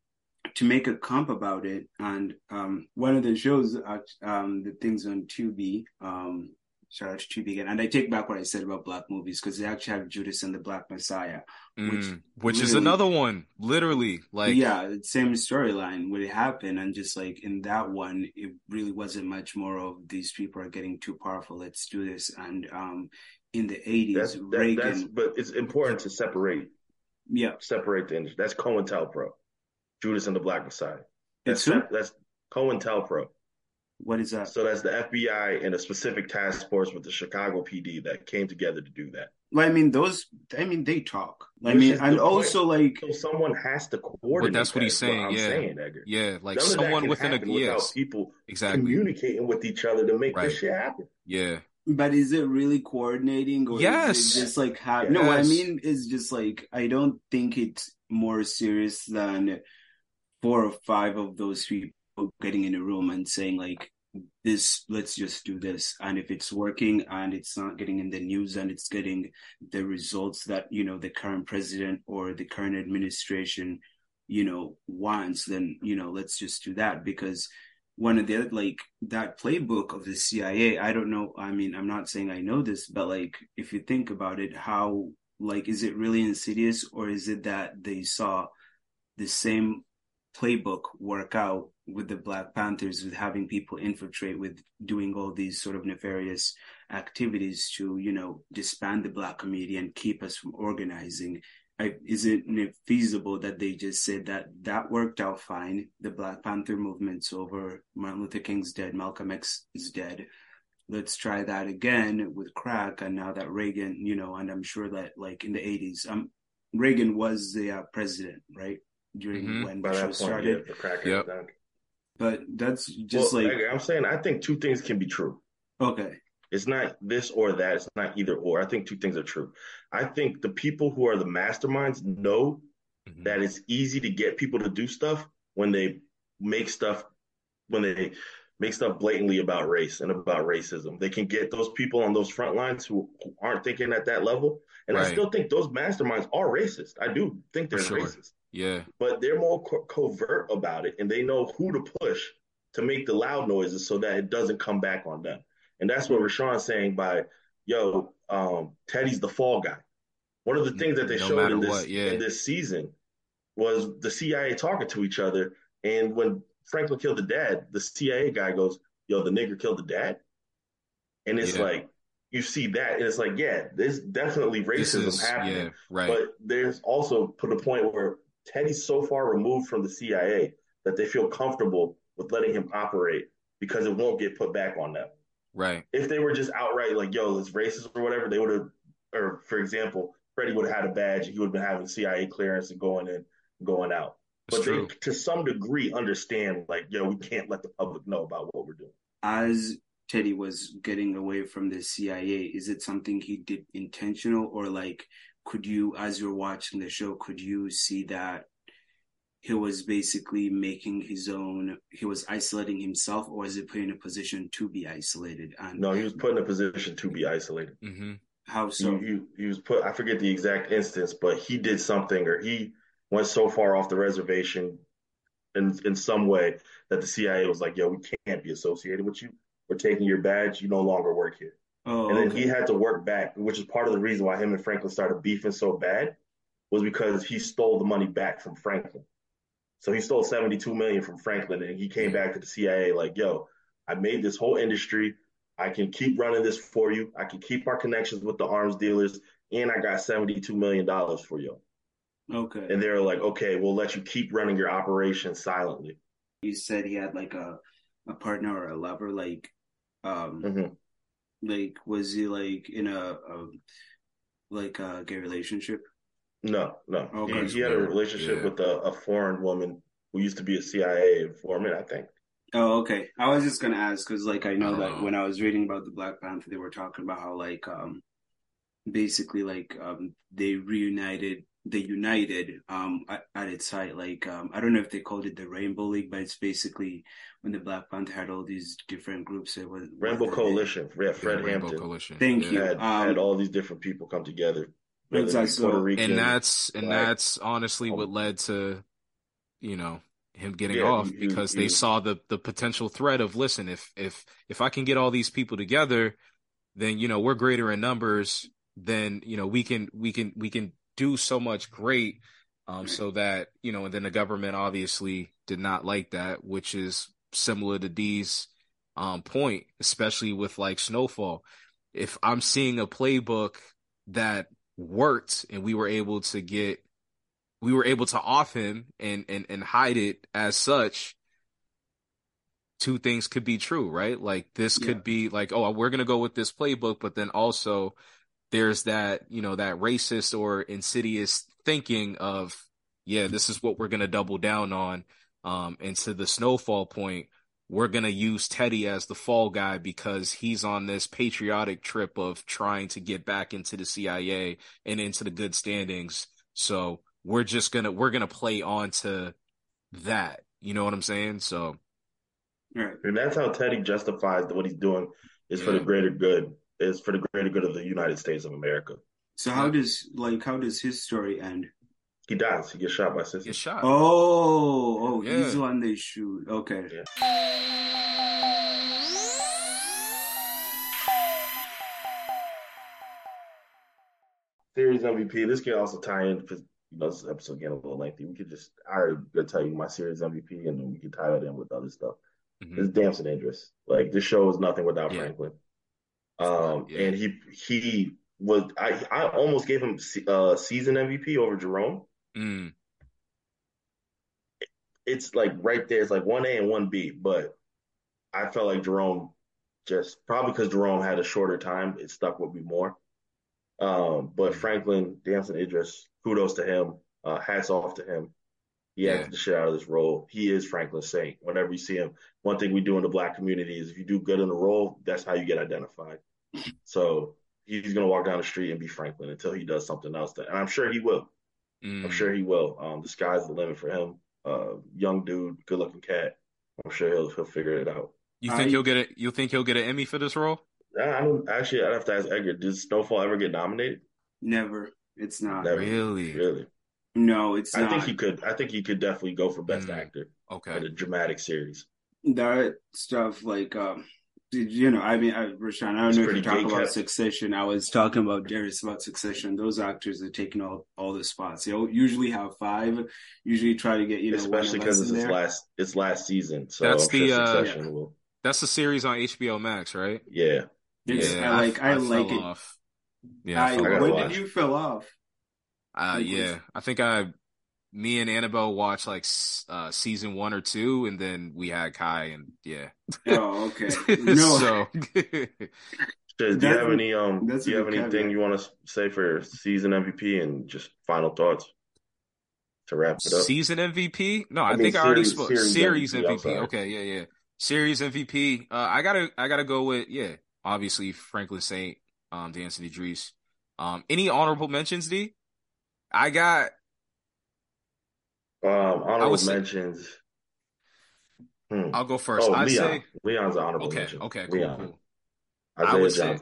to make a comp about it and um one of the shows uh, um the things on Tubi um Shout out to Tubi again. And I take back what I said about black movies because they actually have Judas and the Black Messiah,
which, mm, which is another one, literally. Like,
yeah, same storyline would happen. And just like in that one, it really wasn't much more of these people are getting too powerful. Let's do this. And um, in the 80s, that's, that, Reagan. That's,
but it's important to separate.
Yeah.
Separate the industry. That's COINTELPRO, Judas and the Black Messiah.
That's,
that's, that's COINTELPRO.
What is that?
So that's the FBI and a specific task force with the Chicago PD that came together to do that.
Well, I mean, those. I mean, they talk. I mean, and also like
so someone has to coordinate.
But that's what he's saying. Yeah, saying, yeah, like None someone within a yes,
people
exactly
communicating with each other to make right. this shit happen.
Yeah.
But is it really coordinating, or
yes.
is it just like ha- yes. no? What I mean is just like I don't think it's more serious than four or five of those people getting in a room and saying like this let's just do this. And if it's working and it's not getting in the news and it's getting the results that you know the current president or the current administration you know wants then you know let's just do that. Because one of the like that playbook of the CIA I don't know I mean I'm not saying I know this but like if you think about it how like is it really insidious or is it that they saw the same playbook work out with the Black Panthers, with having people infiltrate, with doing all these sort of nefarious activities to, you know, disband the Black community and keep us from organizing. I, is it feasible that they just said that that worked out fine? The Black Panther movement's over. Martin Luther King's dead. Malcolm X is dead. Let's try that again with crack. And now that Reagan, you know, and I'm sure that like in the 80s, um, Reagan was the uh, president, right? During mm-hmm. when the show started.
Yeah,
yep. But that's just well, like
I'm saying. I think two things can be true.
Okay.
It's not this or that. It's not either or. I think two things are true. I think the people who are the masterminds know mm-hmm. that it's easy to get people to do stuff when they make stuff when they make stuff blatantly about race and about racism. They can get those people on those front lines who, who aren't thinking at that level. And right. I still think those masterminds are racist. I do think they're sure. racist.
Yeah.
But they're more co- covert about it and they know who to push to make the loud noises so that it doesn't come back on them. And that's what Rashaan's saying by, yo, um, Teddy's the fall guy. One of the things that they no showed in this, what, yeah. in this season was the CIA talking to each other. And when Franklin killed the dad, the CIA guy goes, yo, the nigger killed the dad. And it's yeah. like, you see that, and it's like, yeah, there's definitely racism is, happening. Yeah,
right.
But there's also put a point where Teddy's so far removed from the CIA that they feel comfortable with letting him operate because it won't get put back on them.
Right.
If they were just outright like, yo, it's racist or whatever, they would have, or for example, Freddie would have had a badge he would have been having CIA clearance and going in going out.
That's
But they, to some degree, understand like, yo, we can't let the public know about what we're doing.
As Teddy was getting away from the CIA, is it something he did intentional or like could you as you're watching the show, could you see that he was basically making his own he was isolating himself or is he put in a position to be isolated and
No, he was put in a position to be isolated.
hmm
how so
He, he, he was put, I forget the exact instance, but he did something or he went so far off the reservation in, in some way that the CIA was like, yo, we can't be associated with you. We're taking your badge. You no longer work here.
Oh
And then
okay.
he had to work back, which is part of the reason why him and Franklin started beefing so bad, was because he stole the money back from Franklin. So he stole 72 million from Franklin and he came back to the CIA like, yo, I made this whole industry. I can keep running this for you. I can keep our connections with the arms dealers, and I got 72 million dollars for you.
okay
And they're like, okay, we'll let you keep running your operation silently.
you said he had like a a partner or a lover like um
Mhm.
Like was he like in a, a like a gay relationship
No, no.
Okay.
He, he had a relationship
Yeah.
with a, a foreign woman who used to be a CIA informant, I think.
Oh, okay. I was just gonna ask because, like, I know
I
that when I was reading about the Black Panther, they were talking about how, like, um, basically, like, um, they reunited, they united, um, at, at its height. Like, um, I don't know if they called it the Rainbow League, but it's basically when the Black Panther had all these different groups. It was
Rainbow Coalition. Yeah,
Yeah,
Fred
Rainbow
Hampton
Coalition.
Thank
Yeah.
you.
had,
Um,
had all these different people come together. whether it be
Exactly.
Puerto Rican,
and that's and
black.
that's honestly what
Um,
led to you know him getting
Yeah,
off
he- he-
because
he
they
was-
saw the the potential threat of listen if if if I can get all these people together then you know we're greater in numbers then you know we can we can we can do so much great um so that you know and then the government obviously did not like that which is similar to D's um point especially with like snowfall if I'm seeing a playbook that worked and we were able to get we were able to off him and and and hide it as such two things could be true right like this could
Yeah.
be like oh we're going to go with this playbook but then also there's that you know that racist or insidious thinking of yeah this is what we're going to double down on um and to the snowfall point we're going to use Teddy as the fall guy because he's on this patriotic trip of trying to get back into the CIA and into the good standings. So we're just going to, we're going to play on to that. You know what I'm saying? So
right.
And that's how Teddy justifies what he's doing is for the greater good, is for the greater good of the United States of America.
So how does like how does his story end?
He dies. He gets shot by Cissy.
get shot.
Oh, oh, he's the one they shoot. Okay.
Yeah. Series MVP. This can also tie in because you know this episode getting a little lengthy. We could just I already gonna tell you my series MVP, and then we can tie that in with other stuff.
Mhm.
It's Damson Idris. Like this show is nothing without
Yeah.
Franklin. Um,
Yeah.
and he he was I I almost gave him uh season MVP over Jerome.
Mm,
It's like right there. It's like one A and one B, but I felt like Jerome just probably because Jerome had a shorter time, it stuck with me more. Um, but Franklin Damson Idris, kudos to him. Uh, hats off to him. He
Yeah.
acted the shit out of this role. He is Franklin Saint. Whenever you see him, one thing we do in the black community is if you do good in the role, that's how you get identified. So he's gonna walk down the street and be Franklin until he does something else. That, and I'm sure he will.
mm.
I'm sure he will. Um, the sky's the limit for him. Uh, young dude, good looking cat. I'm sure he'll he'll figure it out.
You think
I-
he'll get it? You think he'll get an Emmy for this role?
I don't actually. I'd have to ask Edgar. Did Snowfall ever get nominated?
Never. It's not.
Never.
Really?
Really?
No, it's
I
not.
think he could. I think he could definitely go for best
Mm.
actor
Okay.
in a dramatic series.
that stuff like um did you know i mean I, Rashaan i don't
It's
know if you're talking about
kept.
succession i was talking about darius about succession those actors are taking all all the spots they usually have five usually try to get you know
Especially because it's
us in
his
there.
last. It's last season. So
That's
I'm sure
the, uh,
Succession will.
That's the series on HBO Max, right?
Yeah.
It's-
yeah,
I like i,
fell
like it
Off. Yeah, I
I,
fell
gotta
off.
when
watch.
did you fell off
Uh,
Like,
yeah, I think I, me and Annabelle watched like uh, season one or two, and then we had Kai, and yeah.
oh okay no
so
Do you have any um? Do you have anything
caveat.
you want to say for season MVP and just final thoughts? to wrap it up.
Season MVP? No, I,
I mean,
think I already
series-
spoke.
series
Series
MVP,
MVP. Okay, yeah, yeah. Series MVP. Uh, I gotta, I gotta go with yeah. Obviously, Franklin Saint, um, Damson Idris. Um, any honorable mentions, D? I got
Um, honorable
would say-
mentions. Hmm.
I'll go first.
Oh,
I'd
Leon.
say
Leon's an honorable
okay,
mention.
okay, cool,
Leon.
cool. I
Isaiah
would say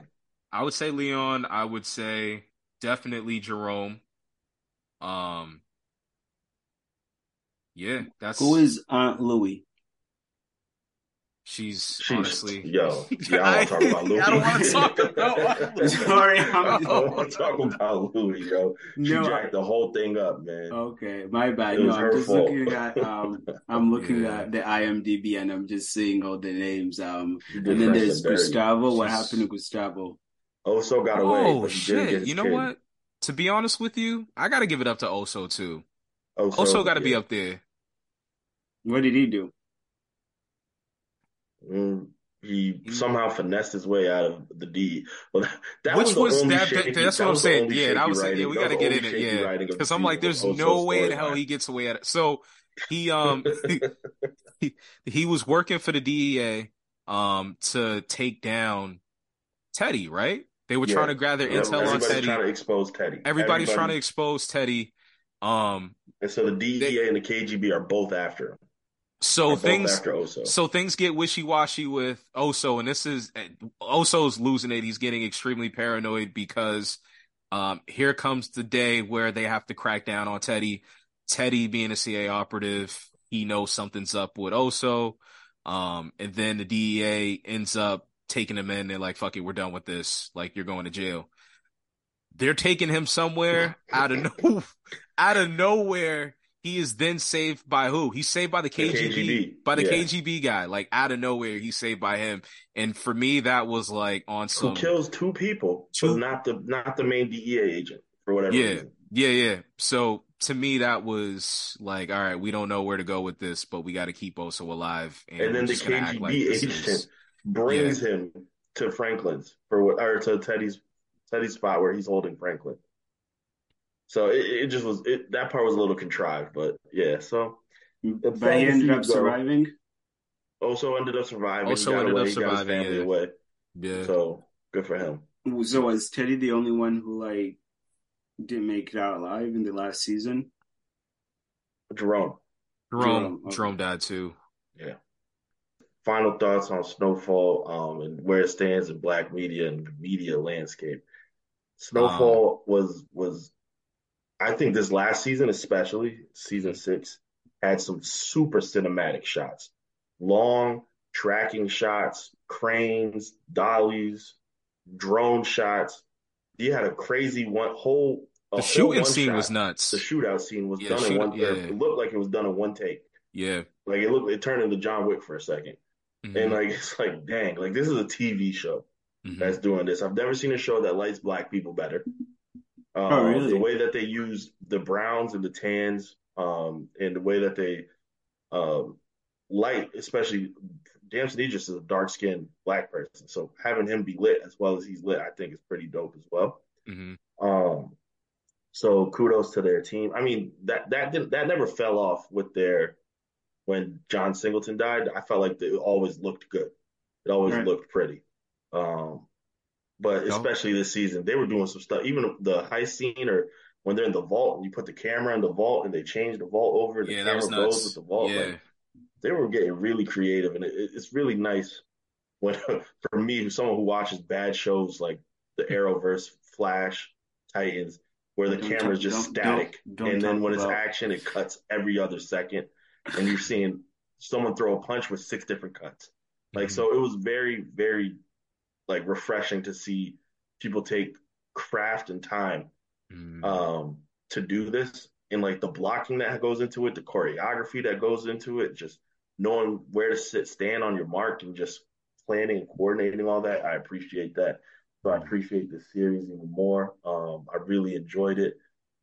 I would say Leon. I would say definitely Jerome. Um, yeah, that's
Who is Aunt Louie?
She's
Sheesh.
honestly.
Yo, yeah, I don't want to talk about Louie.
I don't want to talk about.
Sorry,
I
I'm
don't want to talk about Louie, yo. She
No.
jacked the whole thing up, man.
Okay, my bad.
It
No,
was
I'm just
fault.
looking at um, I'm looking
Yeah.
at the IMDb and I'm just seeing all the names. Um,
She
and then there's
dirty.
Gustavo. What happened to Gustavo?
Oso got away,
Oh
but he did get
shit! You know
kid.
what? To be honest with you, I got to give it up to Oso too.
Oso,
Oso got to be up there.
What did he do?
Mm, he somehow finessed his way out of the D. Well, that
Which
was,
was that, that- That's
that
what I'm saying. Yeah, that was yeah. We got to get in it. Yeah,
writing
because I'm like, there's no way in hell he gets away at it. So he um he, he was working for the DEA um to take down Teddy, right? They were
Yeah.
trying to gather
Yeah,
intel on
everybody's
Teddy.
trying to expose Teddy.
Everybody's trying to expose Teddy. Um,
and so the DEA
they-
and the KGB are both after him.
So things. So things get wishy washy with Oso, and this is Oso's losing it. He's getting extremely paranoid because um, here comes the day where they have to crack down on Teddy. Teddy being a CA operative, he knows something's up with Oso. Um, and then the DEA ends up taking him in. They're like, fuck it, we're done with this. Like, you're going to jail. They're taking him somewhere out of no, out of nowhere. He is then saved by who? He's saved by the
The
KGB,
KGB,
by the
yeah.
KGB guy. Like out of nowhere, he's saved by him. And for me, that was like on
Who kills two people,
Two-
but not the not the main DEA agent for whatever
Yeah.
reason.
Yeah, yeah. So to me, that was like, all right, we don't know where to go with this, but we got to keep Oso alive. And,
And then the KGB
like
agent
is-
brings him to Franklin's for what, or to Teddy's Teddy's spot where he's holding Franklin. So it, it just was it, that part was a little contrived, but yeah. So
But
sad
he ended up
go.
surviving.
Oso ended up surviving.
Oso
he got
ended
away.
up
he got his
surviving,
family
yeah.
away.
Yeah.
So good for him.
So was Teddy the only one who like didn't make it out alive in the last season?
Jerome,
Jerome,
Jerome, okay.
Jerome died too. Yeah.
Final thoughts on Snowfall um, and where it stands in black media and the media landscape. Snowfall
Um,
was was I think this last season, especially season six, had some super cinematic shots, long tracking shots, cranes, dollies, drone shots. You had a crazy one whole.
The shooting scene
shot.
was nuts.
The shootout scene was
Yeah,
done in one.
yeah.
It looked like it was done in one take.
Yeah.
Like it looked, it turned into John Wick for a 2nd
Mhm.
and like it's like, dang, like this is a TV show
Mhm.
that's doing this. I've never seen a show that lights black people better. Um,
Oh, really?
The way that they use the browns and the tans, um, and the way that they um, light, especially Damson Idris is a dark skinned black person, so having him be lit as well as he's lit, I think is pretty dope as well.
Mhm.
Um, so kudos to their team. I mean that that didn't that never fell off with their when John Singleton died. I felt like it always looked good. It always
Right.
looked pretty. Um, but especially this season, they were doing some stuff. Even the heist scene, or when they're in the vault and you put the camera in the vault and they change the vault over, the
Yeah, that
camera
was
goes with the vault.
Yeah.
Like, they were getting really creative, and it, it's really nice when for me, someone who watches bad shows like the Arrowverse, Flash, Titans, where the camera's
talk-
just
don't-
static,
don't- don't
and then when it's
about-
action, it cuts every other second, and you're seeing someone throw a punch with six different cuts. Like
Mhm.
so, it was very, very like refreshing to see people take craft and time
Mhm.
um, to do this and like the blocking that goes into it, the choreography that goes into it, just knowing where to sit, stand on your mark, and just planning and coordinating all that. I appreciate that. So I appreciate the series even more. Um, I really enjoyed it.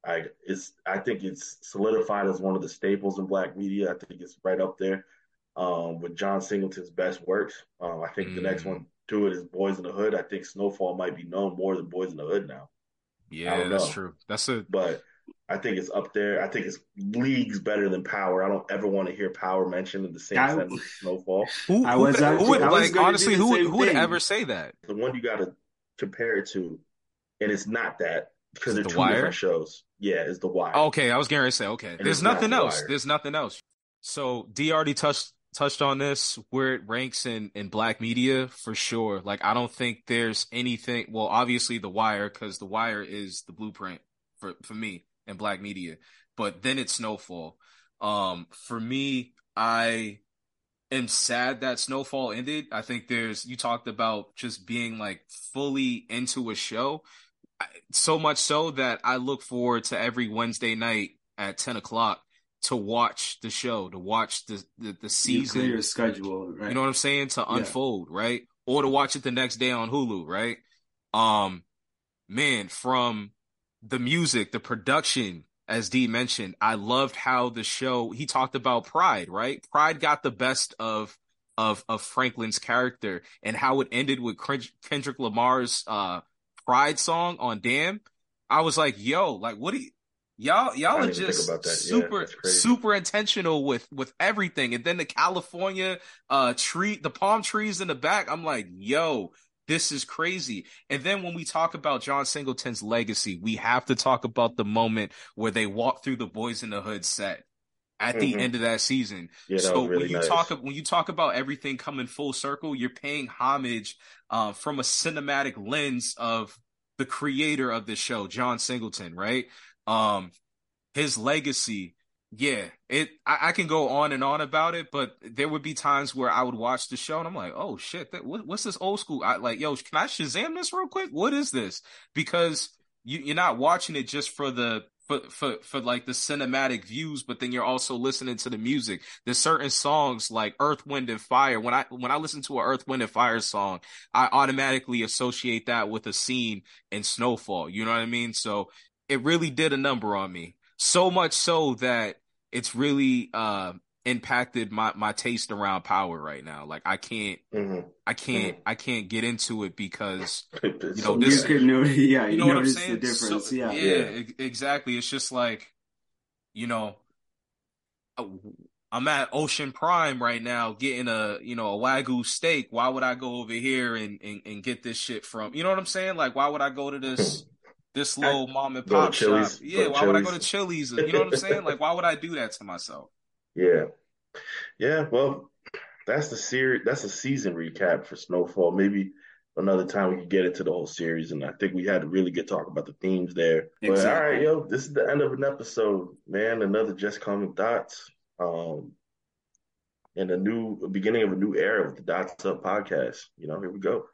I it's I think it's solidified as one of the staples in black media. I think it's right up there um, with John Singleton's best works. Um, I think the next
Mm.
one to it is Boyz n the Hood. I think Snowfall might be known more than Boyz n the Hood now.
Yeah, that's true. That's a
But I think it's up there. I think it's leagues better than Power. I don't ever want to hear Power mentioned in the same I, sentence as Snowfall.
Who, I was, who, who would, like honestly, who would, who would ever say that?
The one you got to compare it to, and it's not that because they're the two wire? different shows. Yeah, it's the Wire.
Okay, I was going to say okay. And There's nothing else. The There's nothing else. So D already touched touched on this where it ranks in in black media for sure. Like I don't think there's anything. Well, obviously the Wire because the Wire is the blueprint for for me in black media. But then it's Snowfall. Um, for me, I am sad that Snowfall ended. I think there's you talked about just being like fully into a show, so much so that I look forward to every Wednesday night at ten o'clock to watch the show, to watch the the, the season.
Your schedule, right?
You know what I'm saying? To yeah. unfold, right? Or to watch it the next day on Hulu, right? Um, man, from the music, the production, as D mentioned, I loved how the show. He talked about Pride, right? Pride got the best of of of Franklin's character, and how it ended with Kendrick Lamar's uh Pride song on Damn. I was like, yo, like, what do you? Y'all, y'all are just super, yeah, super intentional with with everything, and then the California uh tree, the palm trees in the back. I'm like, yo, this is crazy. And then when we talk about John Singleton's legacy, we have to talk about the moment where they walk through the Boyz n the Hood set at the mm-hmm. end of that season. Yeah, that so really when you nice. talk when you talk about everything coming full circle, you're paying homage uh, from a cinematic lens of the creator of the show, John Singleton, right? Um, his legacy yeah, it. I, I, can go on and on about it, but there would be times where I would watch the show and I'm like, oh shit, that, what, what's this old school? I like, yo, can I Shazam this real quick? What is this? Because you, you're not watching it just for the for, for for like the cinematic views, but then you're also listening to the music. There's certain songs like Earth, Wind, and Fire. When I when I listen to an Earth, Wind, and Fire song, I automatically associate that with a scene in Snowfall. You know what I mean? So it really did a number on me. So much so that it's really uh, impacted my my taste around power right now. Like I can't, mm-hmm. I can't, mm-hmm. I can't get into it because you know this.
You could notice, yeah, you, you know what I'm saying. The difference, so, yeah,
yeah, yeah, exactly. It's just like, you know, uh, I'm at Ocean Prime right now getting a you know a wagyu steak. Why would I go over here and, and, and get this shit from? You know what I'm saying? Like, why would I go to this? this little mom and pop shop. Yeah, why Chili's. would I go to Chili's? You know what I'm saying? like, why would I do that to myself?
Yeah, yeah. Well, that's the series. That's a season recap for Snowfall. Maybe another time we can get into the whole series, and I think we had a really good talk about the themes there. Exactly. But all right, yo, this is the end of an episode, man. Another just common dots. Um, and a new beginning of a new era with the Dots Up podcast. You know, here we go.